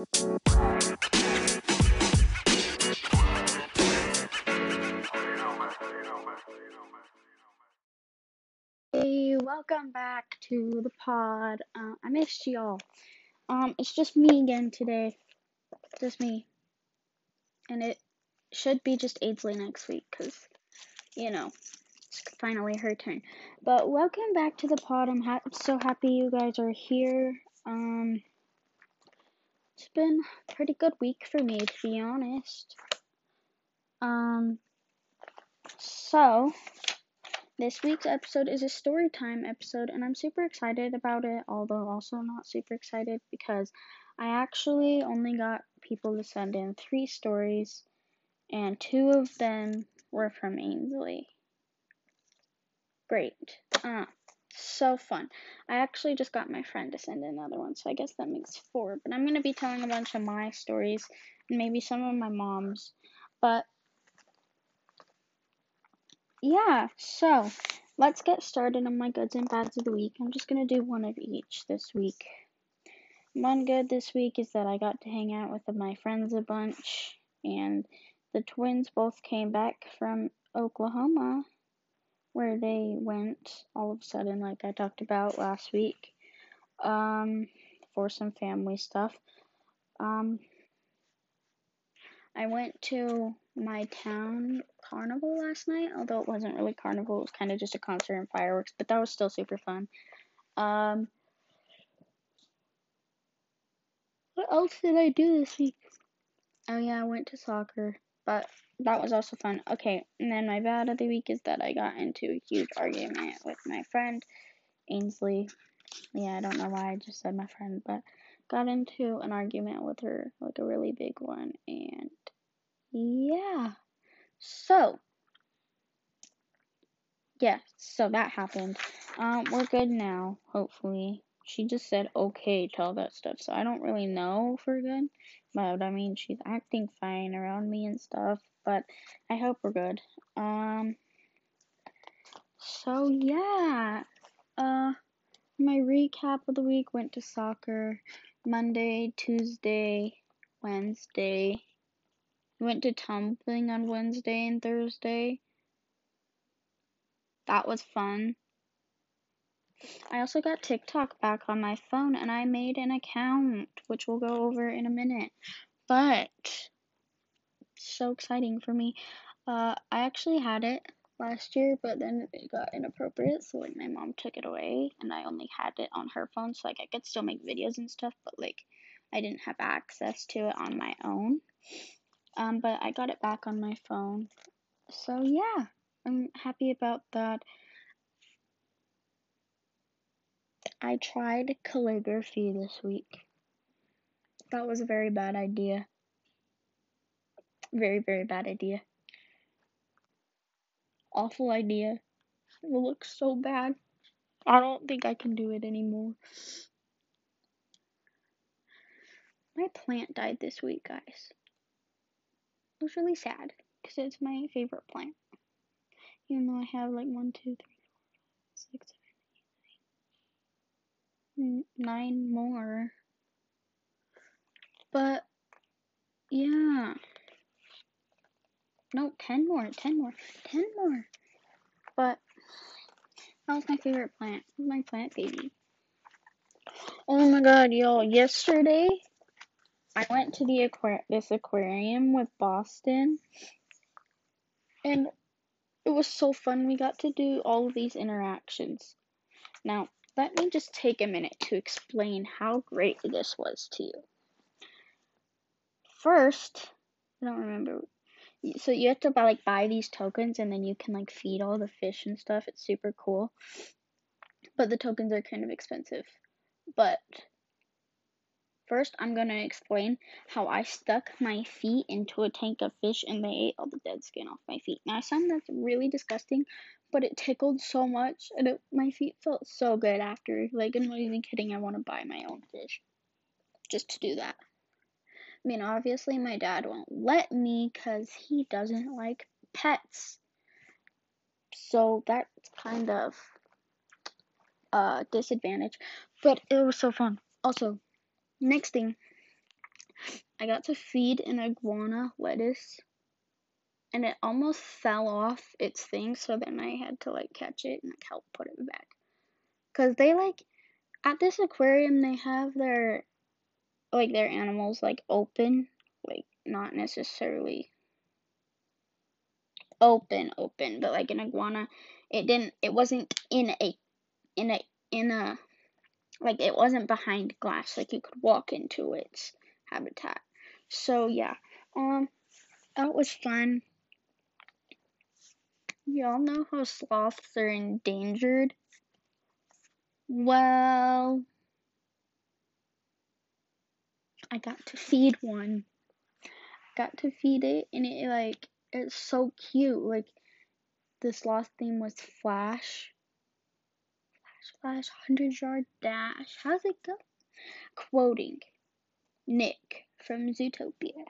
Hey, welcome back to the pod. Uh, I missed y'all. Um, it's just me again today. Just me. And it should be just Ainsley next week, because, you know, it's finally her turn. But welcome back to the pod. I'm ha- so happy you guys are here. Um, it's been a pretty good week for me, to be honest. Um, so, this week's episode is a story time episode, and I'm super excited about it, although also not super excited because I actually only got people to send in three stories, and two of them were from Ainsley. Great. Uh, so fun. I actually just got my friend to send another one, so I guess that makes four. But I'm to be telling a bunch of my stories and maybe some of my mom's. But yeah, so let's get started on my goods and bads of the week. I'm just to do one of each this week. One good this week is that I got to hang out with my friends a bunch, and the twins both came back from Oklahoma where they went all of a sudden, like I talked about last week, um, for some family stuff. Um, I went to my town carnival last night, although it wasn't really carnival, it was kind of just a concert and fireworks, but that was still super fun. Um, what else did I do this week? Oh yeah, I went to soccer, but that was also fun. Okay, and then my bad of the week is that I got into a huge argument with my friend Ainsley. Yeah, I don't know why I just said my friend, but got into an argument with her, like a really big one, and yeah. So, yeah, so that happened. Um, we're good now, hopefully. She just said okay to all that stuff, so I don't really know for good. But I mean, she's acting fine around me and stuff, but I hope we're good. Um, so yeah, uh, my recap of the week went to soccer Monday, Tuesday, Wednesday. Went to tumbling on Wednesday and Thursday. That was fun. I also got TikTok back on my phone and I made an account, which we'll go over in a minute. But so exciting for me. Uh, I actually had it last year, but then it got inappropriate, so like my mom took it away, and I only had it on her phone, so like I could still make videos and stuff, but like I didn't have access to it on my own. Um, but I got it back on my phone, so yeah, I'm happy about that. I tried calligraphy this week. That was a very bad idea. Very, very bad idea. Awful idea. It looks so bad. I don't think I can do it anymore. My plant died this week, guys. It was really sad because it's my favorite plant. Even though I have like one, two, three, four, five, six, seven, nine more. But yeah. No, ten more, ten more, ten more. But that was my favorite plant. My plant baby. Oh my god, y'all. Yesterday I went to the aquar- this aquarium with Boston, and it was so fun. We got to do all of these interactions. Now, let me just take a minute to explain how great this was to you. First, I don't remember. So you have to buy like buy these tokens, and then you can like feed all the fish and stuff. It's super cool, but the tokens are kind of expensive. But First, I'm going to explain how I stuck my feet into a tank of fish and they ate all the dead skin off my feet. Now, I sound that's really disgusting, but it tickled so much and it, my feet felt so good after. Like, I'm not even kidding. I want to buy my own fish just to do that. I mean, obviously, my dad won't let me because he doesn't like pets. So that's kind of a disadvantage, but it was so fun. Also, Next thing, I got to feed an iguana lettuce and it almost fell off its thing so then I had to like catch it and like help put it back. Cuz they like at this aquarium they have their like their animals like open, like not necessarily open open, but like an iguana it didn't it wasn't in a in a in a like it wasn't behind glass like you could walk into its habitat. So yeah. Um that was fun. Y'all know how sloths are endangered? Well, I got to feed one. I got to feed it, and it like it's so cute. Like the sloth name was Flash. Flash, Flash, hundred yard dash. How's it go? Quoting Nick from Zootopia.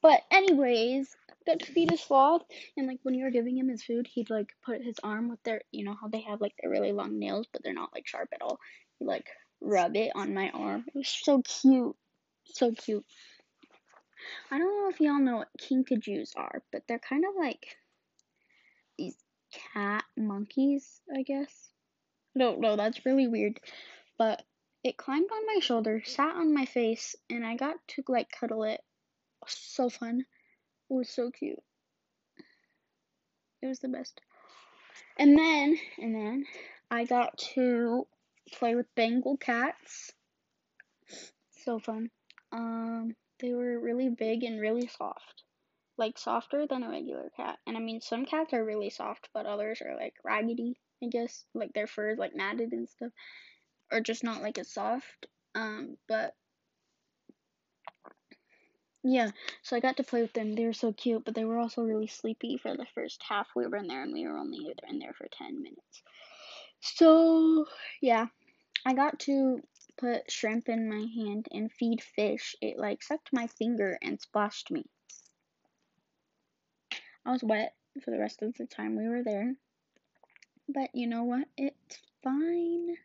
But anyways, got to feed his sloth, and like when you were giving him his food, he'd like put his arm with their, you know how they have like their really long nails, but they're not like sharp at all. He'd like rub it on my arm. It was so cute, so cute. I don't know if y'all know what kinkajous are, but they're kind of like these cat monkeys, I guess. No, no, that's really weird. But it climbed on my shoulder, sat on my face, and I got to like cuddle it. it so fun. Was so cute. It was the best. And then, and then I got to play with Bengal cats. So fun. Um, they were really big and really soft. Like softer than a regular cat. And I mean, some cats are really soft, but others are like raggedy, I guess. Like their fur is like matted and stuff. Or just not like as soft. Um, but yeah, so I got to play with them. They were so cute, but they were also really sleepy for the first half we were in there, and we were only in there for 10 minutes. So, yeah, I got to put shrimp in my hand and feed fish. It like sucked my finger and splashed me. I was wet for the rest of the time we were there. But you know what? It's fine.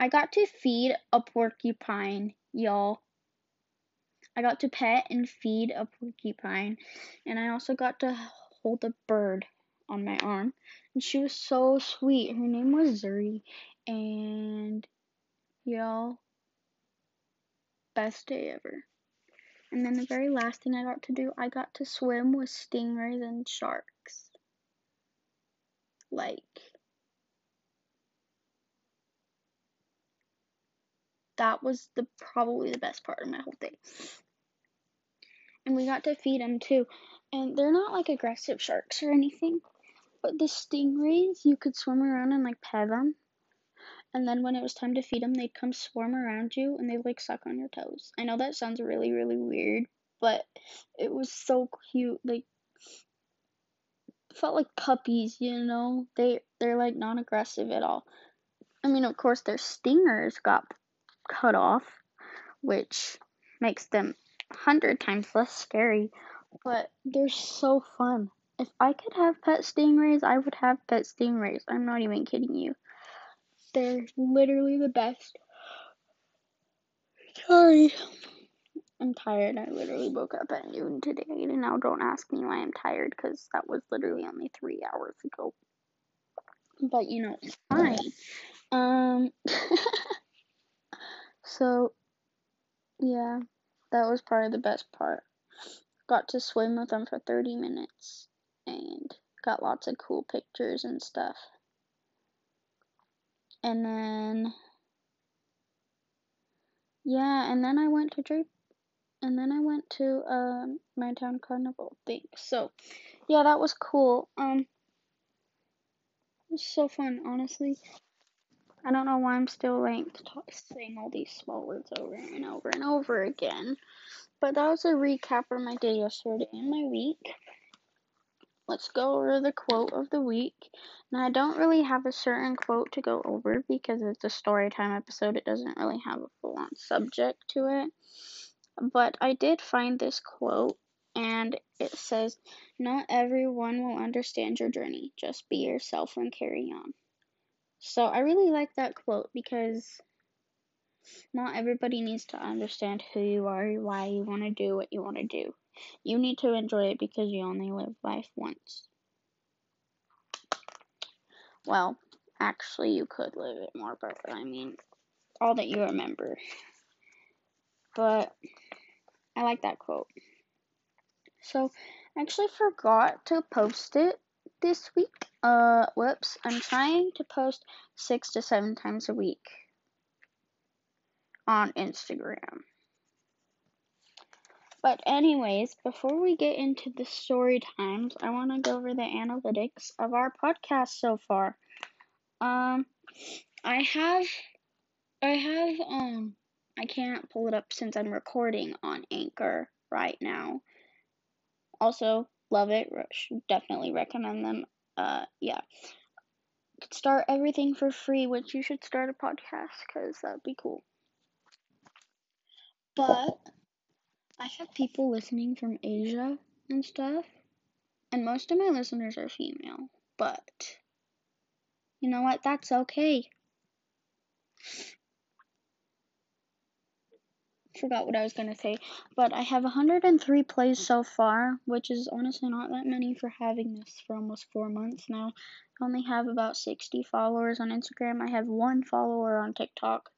I got to feed a porcupine, y'all. I got to pet and feed a porcupine, and I also got to hold a bird on my arm. And she was so sweet. Her name was Zuri, and y'all, best day ever. And then the very last thing I got to do, I got to swim with stingrays and sharks. Like, that was the probably the best part of my whole day and we got to feed them too. And they're not like aggressive sharks or anything, but the stingrays, you could swim around and like pet them. And then when it was time to feed them, they'd come swarm around you and they'd like suck on your toes. I know that sounds really, really weird, but it was so cute. Like, felt like puppies, you know? They they're like non aggressive at all. I mean, of course, their stingers got cut off, which makes them hundred times less scary, but they're so fun. If I could have pet stingrays, I would have pet stingrays. I'm not even kidding you. They're literally the best. Sorry. I'm tired. I literally woke up at noon today. And now don't ask me why I'm tired because that was literally only three hours ago. But you know, it's fine. Um, so, yeah that was probably the best part. Got to swim with them for 30 minutes and got lots of cool pictures and stuff. And then, yeah, and then I went to Drape, and then I went to um, my town carnival thing. So, yeah, that was cool. Um, it was so fun, honestly. I don't know why I'm still like saying all these small words over and over and over again. But that was a recap of my day yesterday and my week. Let's go over the quote of the week. Now, I don't really have a certain quote to go over because it's a story time episode. It doesn't really have a full on subject to it. But I did find this quote, and it says, Not everyone will understand your journey. Just be yourself and carry on. So I really like that quote because Not everybody needs to understand who you are, why you want to do what you want to do. You need to enjoy it because you only live life once. Well, actually, you could live it more, but I mean, all that you remember. But I like that quote. So, I actually forgot to post it this week. Uh, whoops. I'm trying to post six to seven times a week on Instagram. But anyways, before we get into the story times, I want to go over the analytics of our podcast so far. Um, I have, I have, um, I can't pull it up since I'm recording on Anchor right now. Also, love it. Should Definitely recommend them. Uh, yeah. Start everything for free, which you should start a podcast because that'd be cool. But I have people listening from Asia and stuff, and most of my listeners are female, but you know what? That's okay. Forgot what I was gonna say, but I have 103 plays so far, which is honestly not that many for having this for almost four months now. I only have about 60 followers on Instagram. I have one follower on TikTok.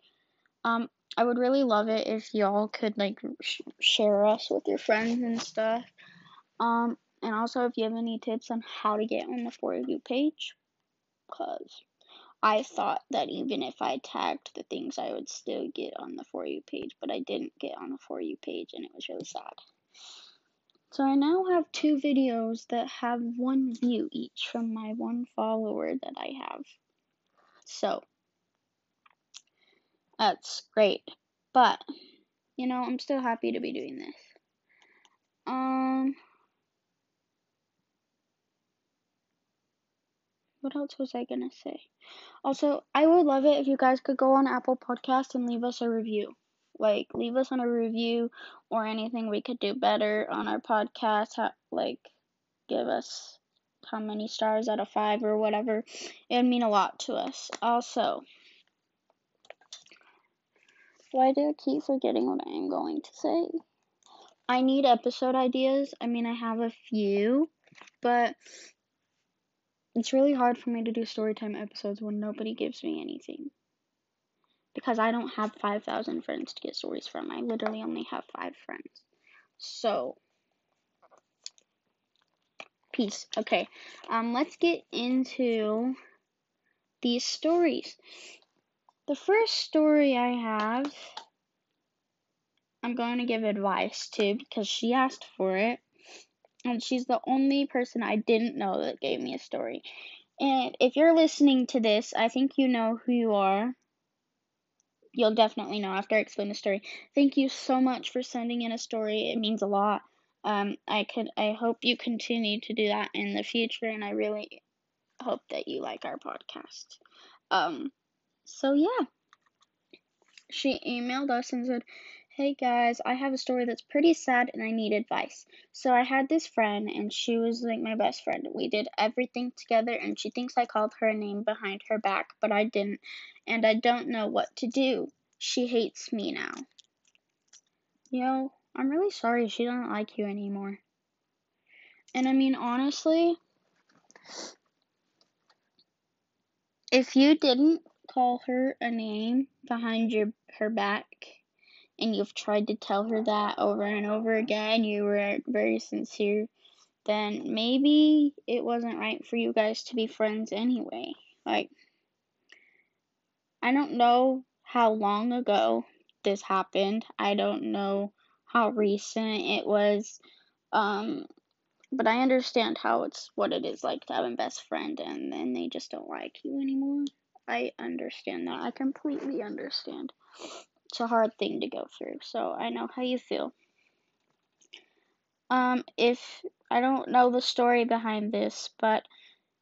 Um, I would really love it if y'all could like sh- share us with your friends and stuff. Um, and also if you have any tips on how to get on the For You page, cause I thought that even if I tagged the things, I would still get on the For You page, but I didn't get on the For You page, and it was really sad. So I now have two videos that have one view each from my one follower that I have. So that's great. But, you know, I'm still happy to be doing this. Um, what else was I gonna say? Also, I would love it if you guys could go on Apple Podcast and leave us a review. Like, leave us on a review or anything we could do better on our podcast. Like, give us how many stars out of five or whatever. It would mean a lot to us. Also, why do I keep forgetting what I am going to say? I need episode ideas. I mean, I have a few, but it's really hard for me to do storytime episodes when nobody gives me anything. Because I don't have 5,000 friends to get stories from. I literally only have five friends. So, peace. Okay, um, let's get into these stories. The first story I have, I'm going to give advice to because she asked for it. And she's the only person I didn't know that gave me a story. And if you're listening to this, I think you know who you are. You'll definitely know after I explain the story. Thank you so much for sending in a story. It means a lot. Um, I could I hope you continue to do that in the future and I really hope that you like our podcast. Um so yeah. She emailed us and said, Hey guys, I have a story that's pretty sad and I need advice. So I had this friend and she was like my best friend. We did everything together and she thinks I called her a name behind her back, but I didn't. And I don't know what to do. She hates me now. Yo, I'm really sorry she doesn't like you anymore. And I mean, honestly, if you didn't call her a name behind your her back and you've tried to tell her that over and over again, you were very sincere, then maybe it wasn't right for you guys to be friends anyway. Like, I don't know how long ago this happened. I don't know how recent it was. Um, but I understand how it's what it is like to have a best friend and then they just don't like you anymore. I understand that. I completely understand. It's a hard thing to go through, so I know how you feel. Um, if I don't know the story behind this, but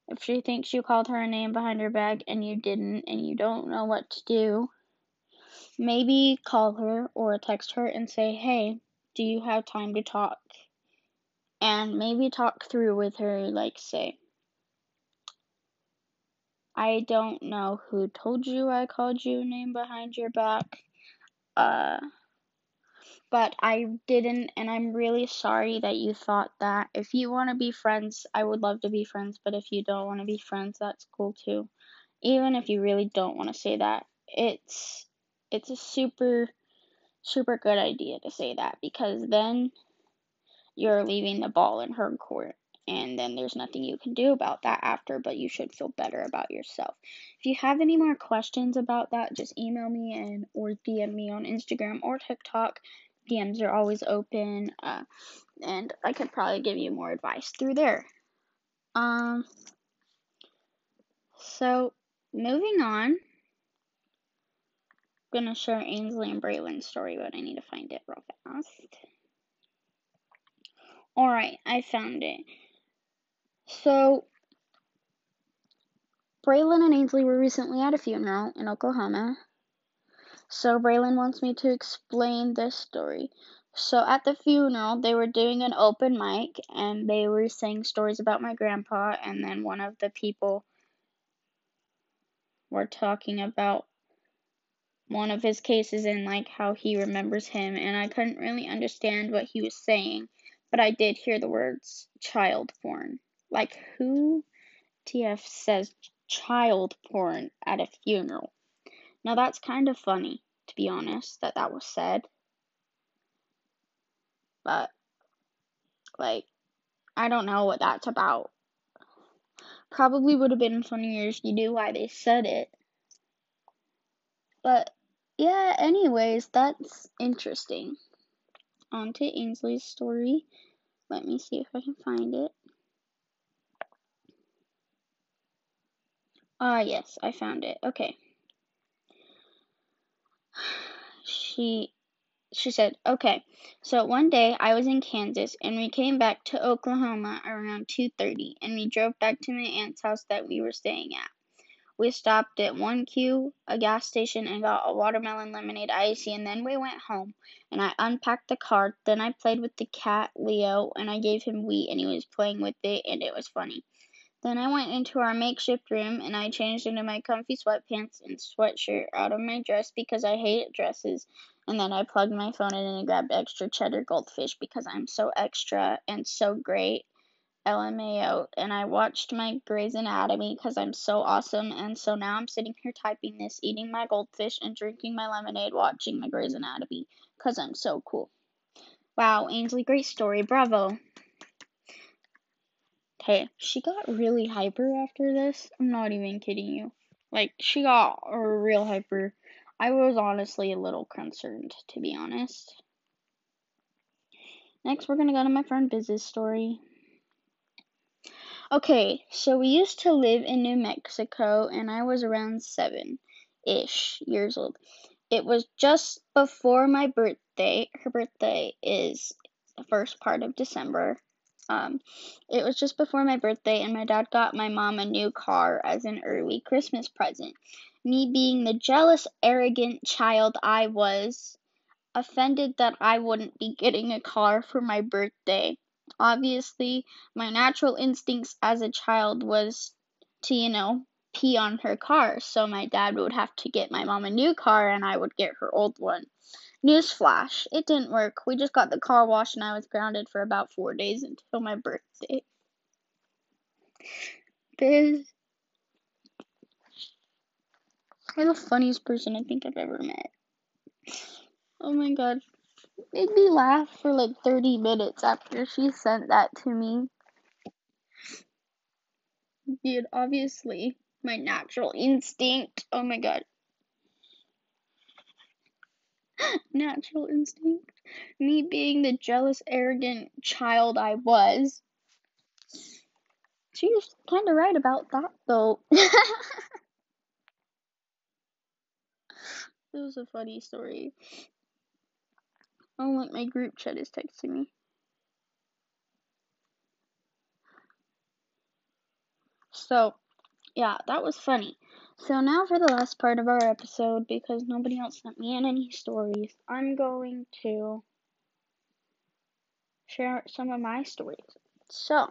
if she thinks you called her a name behind her back and you didn't, and you don't know what to do, maybe call her or text her and say, hey, do you have time to talk? And maybe talk through with her, like, say, I don't know who told you I called you a name behind your back. Uh, but I didn't, and I'm really sorry that you thought that. If you want to be friends, I would love to be friends, but if you don't want to be friends, that's cool too. Even if you really don't want to say that, it's it's a super super good idea to say that because then you're leaving the ball in her court and then there's nothing you can do about that after, but you should feel better about yourself. If you have any more questions about that, just email me and or DM me on Instagram or TikTok. DMs are always open, uh, and I could probably give you more advice through there. Um, so moving on, I'm gonna share Ainsley and Braylon's story, but I need to find it real fast. Alright, I found it. So, Braylon and Ainsley were recently at a funeral in Oklahoma. So, Braylon wants me to explain this story. So, at the funeral, they were doing an open mic and they were saying stories about my grandpa, and then one of the people were talking about one of his cases and like how he remembers him, and I couldn't really understand what he was saying, but I did hear the words child porn. Like, who TF says child porn at a funeral? Now, that's kind of funny, to be honest, that that was said. But, like, I don't know what that's about. Probably would have been funnier if you knew why they said it. But, yeah, anyways, that's interesting. On to Ainsley's story. Let me see if I can find it. Ah, yes, I found it. Okay. She she said, "Okay. So one day I was in Kansas and we came back to Oklahoma around 2:30 and we drove back to my aunt's house that we were staying at. We stopped at OnCue, a gas station and got a watermelon lemonade icy and then we went home and I unpacked the car. Then I played with the cat Leo and I gave him wheat and he was playing with it and it was funny. Then I went into our makeshift room and I changed into my comfy sweatpants and sweatshirt out of my dress because I hate dresses. And then I plugged my phone in and grabbed extra cheddar goldfish because I'm so extra and so great. LMAO. And I watched my Grey's Anatomy because I'm so awesome. And so now I'm sitting here typing this, eating my goldfish, and drinking my lemonade, watching my Grey's Anatomy because I'm so cool. Wow, Ainsley, great story. Bravo. Hey, she got really hyper after this. I'm not even kidding you. Like, she got real hyper. I was honestly a little concerned, to be honest. Next, we're gonna go to my friend Biz's story. Okay, so we used to live in New Mexico, and I was around seven ish years old. It was just before my birthday. Her birthday is the first part of December. Um, it was just before my birthday, and my dad got my mom a new car as an early Christmas present. Me being the jealous, arrogant child I was, offended that I wouldn't be getting a car for my birthday. Obviously, my natural instincts as a child was to, you know, pee on her car, so my dad would have to get my mom a new car and I would get her old one. Newsflash, it didn't work. We just got the car washed and I was grounded for about four days until my birthday. Biz, you're the funniest person I think I've ever met. Oh my god. Made me laugh for like 30 minutes after she sent that to me. Dude, obviously, my natural instinct. Oh my god. natural instinct. Me being the jealous, arrogant child I was. She's kind of right about that, though. it was a funny story. Oh, look, my group chat is texting me. So, yeah, that was funny. So now for the last part of our episode, because nobody else sent me in any stories, I'm going to share some of my stories. So,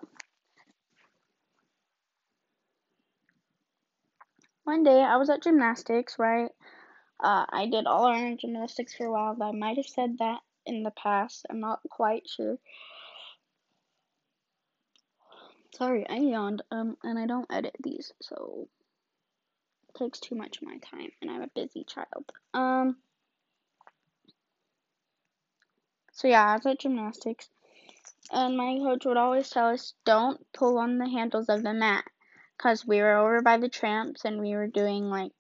one day I was at gymnastics, right? Uh, I did all around gymnastics for a while. I might have said that in the past. I'm not quite sure. Sorry, I yawned. Um, and I don't edit these, so takes too much of my time, and I'm a busy child. Um. So yeah, I was at gymnastics, and my coach would always tell us, "Don't pull on the handles of the mat," cause we were over by the tramps and we were doing like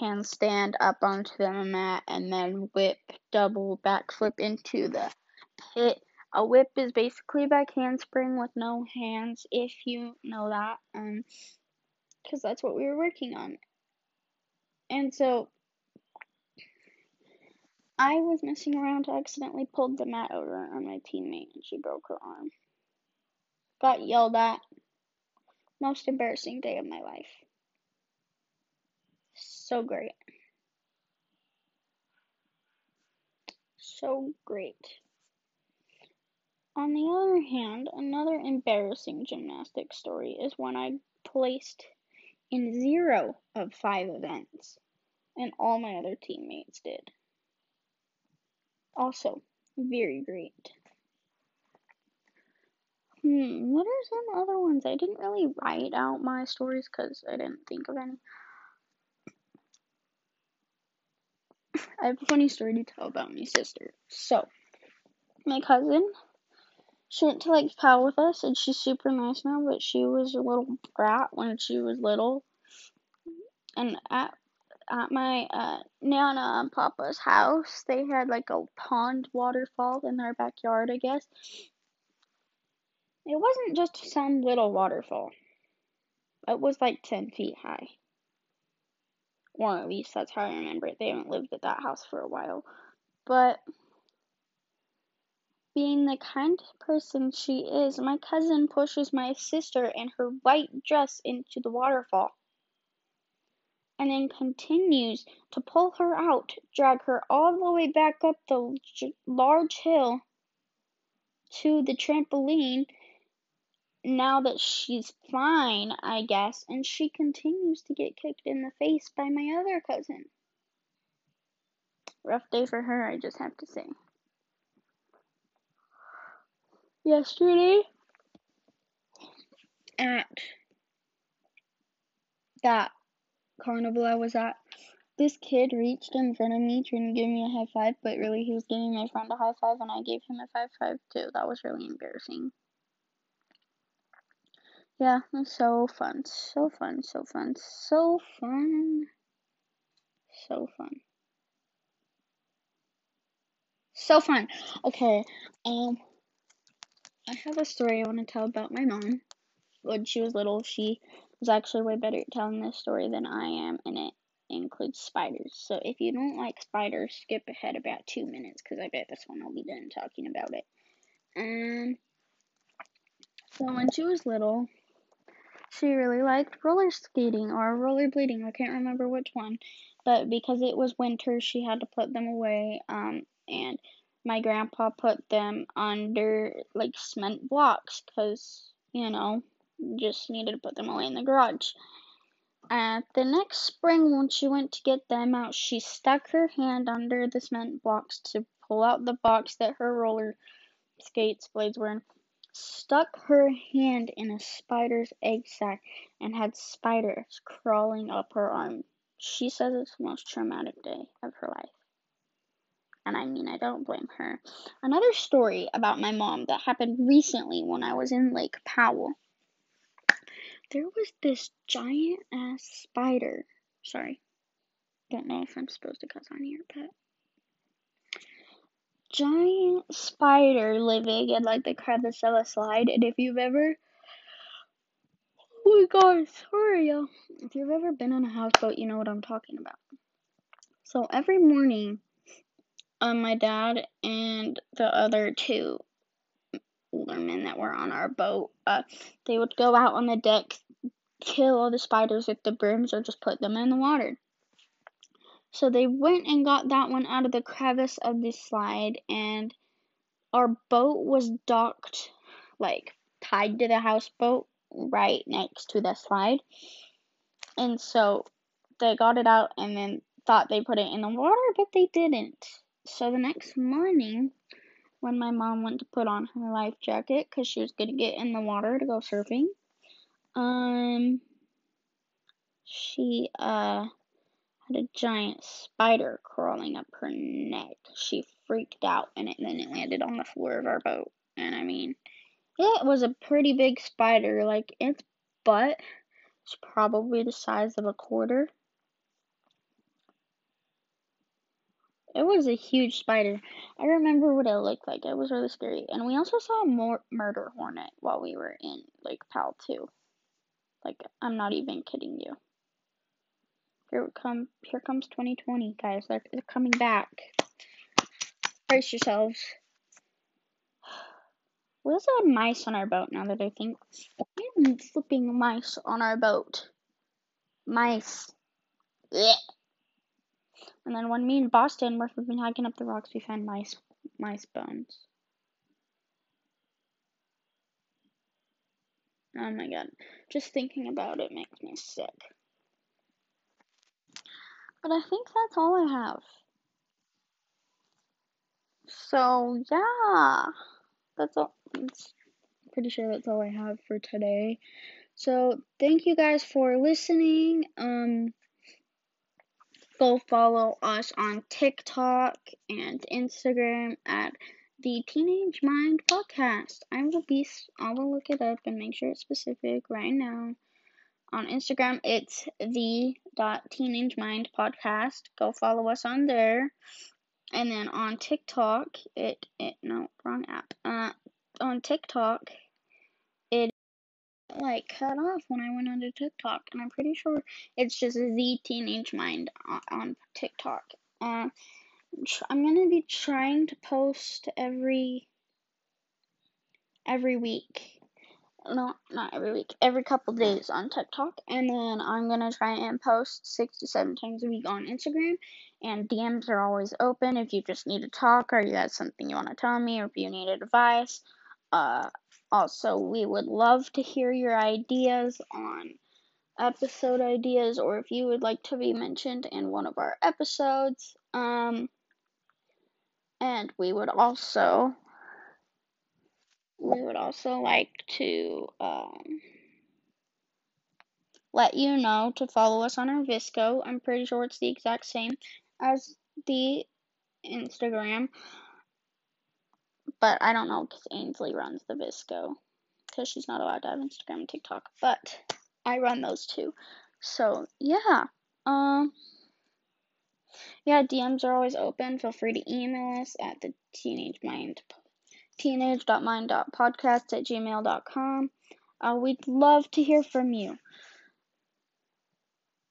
handstand up onto the mat and then whip double backflip into the pit. A whip is basically back handspring with no hands, if you know that, um, because that's what we were working on. And so I was messing around, I accidentally pulled the mat over on my teammate, and she broke her arm. Got yelled at. Most embarrassing day of my life. So great. So great. On the other hand, another embarrassing gymnastics story is when I placed in zero of five events, and all my other teammates did. Also, very great. Hmm, what are some other ones? I didn't really write out my stories because I didn't think of any. I have a funny story to tell about my sister. So, my cousin she went to like PAL with us, and she's super nice now. But she was a little brat when she was little, and at at my uh, Nana and Papa's house, they had like a pond waterfall in their backyard, I guess. It wasn't just some little waterfall. It was like 10 feet high. Or at least that's how I remember it. They haven't lived at that house for a while. But being the kind person she is, my cousin pushes my sister in her white dress into the waterfall and then continues to pull her out, drag her all the way back up the large hill to the trampoline. Now that she's fine, I guess, and she continues to get kicked in the face by my other cousin. Rough day for her, I just have to say yesterday at that carnival I was at, this kid reached in front of me trying to give me a high five, but really he was giving my friend a high five and I gave him a five five too. That was really embarrassing. Yeah, so fun, so fun, so fun, so fun, so fun. So fun. Okay, um, I have a story I want to tell about my mom. When she was little, she was actually way better at telling this story than I am, and it includes spiders. So if you don't like spiders, skip ahead about two minutes because I bet this one will be done talking about it. Um, so when she was little, she really liked roller skating or rollerblading. I can't remember which one, but because it was winter, she had to put them away. Um, and my grandpa put them under like cement blocks because, you know, just needed to put them away in the garage. At the next spring, when she went to get them out, she stuck her hand under the cement blocks to pull out the box that her roller skates blades were in, stuck her hand in a spider's egg sac, and had spiders crawling up her arm. She says it's the most traumatic day of her life and I mean, I don't blame her. Another story about my mom that happened recently when I was in Lake Powell. There was this giant ass spider. Sorry. Don't know if I'm supposed to cuss on here, but. Giant spider living in like the crevice of a slide, and if you've ever. Oh my god, sorry, y'all. If you've ever been on a houseboat, you know what I'm talking about. So every morning, um, my dad and the other two older men that were on our boat, uh, they would go out on the deck, kill all the spiders with the brooms, or just put them in the water. So they went and got that one out of the crevice of the slide, and our boat was docked, like tied to the houseboat right next to the slide. And so they got it out, and then thought they put it in the water, but they didn't. So the next morning, when my mom went to put on her life jacket because she was going to get in the water to go surfing, um, she uh had a giant spider crawling up her neck. She freaked out, and, it, then it landed on the floor of our boat. And I mean, it was a pretty big spider. Like its butt was probably the size of a quarter. It was a huge spider. I remember what it looked like. It was really scary. And we also saw a more murder hornet while we were in Lake Powell too. Like I'm not even kidding you. Here come here comes 2020, guys. They're, they're coming back. Brace yourselves. We also had mice on our boat now that I think. We had flipping mice on our boat. Mice. And then when me and Boston were flipping hiking up the rocks, we found mice mice bones. Oh my god. Just thinking about it makes me sick. But I think that's all I have. So, yeah. That's all. I'm pretty sure that's all I have for today. So, thank you guys for listening. Um, go follow us on TikTok and Instagram at the Teenage Mind Podcast. I will be I will look it up and make sure it's specific right now. On Instagram, it's the dot Teenage Mind Podcast. Go follow us on there. And then on TikTok, it it no wrong app. Uh, on TikTok, like cut off when I went onto TikTok, and I'm pretty sure it's just the Teenage Mind on, on TikTok. Uh, I'm gonna be trying to post every every week no, not every week, every couple days on TikTok, and then I'm gonna try and post six to seven times a week on Instagram. And DMs are always open if you just need to talk or you have something you want to tell me or if you need advice. Uh, also, we would love to hear your ideas on episode ideas or if you would like to be mentioned in one of our episodes. Um, and we would also we would also like to um, let you know to follow us on our VSCO. I'm pretty sure it's the exact same as the Instagram, but I don't know because Ainsley runs the VSCO because she's not allowed to have Instagram and TikTok, but I run those two. So yeah, um, yeah, DMs are always open. Feel free to email us at the Teenage Mind teenage.mind.podcast at gmail.com. Uh, we'd love to hear from you.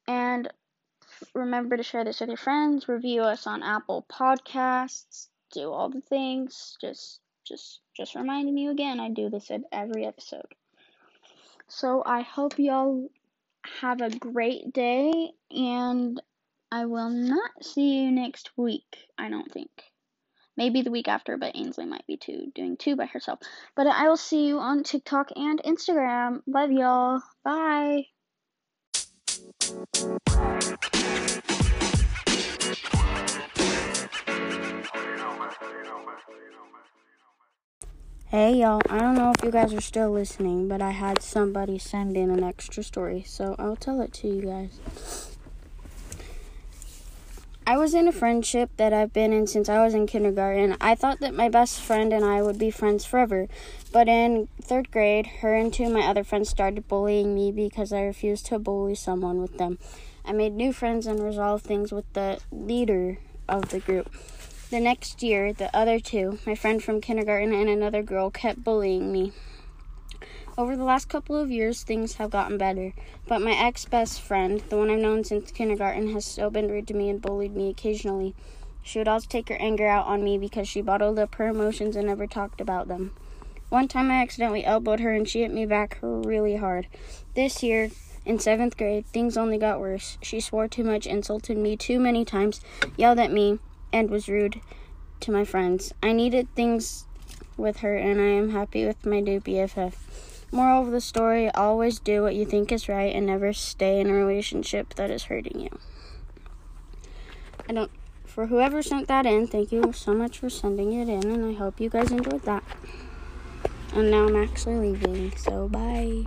And remember to share this with your friends, review us on Apple Podcasts, do all the things. Just just just reminding you again, I do this at every episode. So I hope y'all have a great day and I will not see you next week, I don't think. Maybe the week after, but Ainsley might be too doing two by herself. But I will see you on TikTok and Instagram. Love y'all. Bye. Hey y'all, I don't know if you guys are still listening, but I had somebody send in an extra story, so I'll tell it to you guys. I was in a friendship that I've been in since I was in kindergarten. I thought that my best friend and I would be friends forever. But in third grade, her and two of my other friends started bullying me because I refused to bully someone with them. I made new friends and resolved things with the leader of the group. The next year, the other two, my friend from kindergarten and another girl, kept bullying me. Over the last couple of years, things have gotten better, but my ex best friend, the one I've known since kindergarten, has still been rude to me and bullied me occasionally. She would always take her anger out on me because she bottled up her emotions and never talked about them. One time I accidentally elbowed her and she hit me back really hard. This year, in seventh grade, things only got worse. She swore too much, insulted me too many times, yelled at me, and was rude to my friends. I needed things with her, and I am happy with my new BFF. Moral of the story always do what you think is right and never stay in a relationship that is hurting you. I don't. For whoever sent that in, thank you so much for sending it in, and I hope you guys enjoyed that. And now I'm actually leaving, so bye.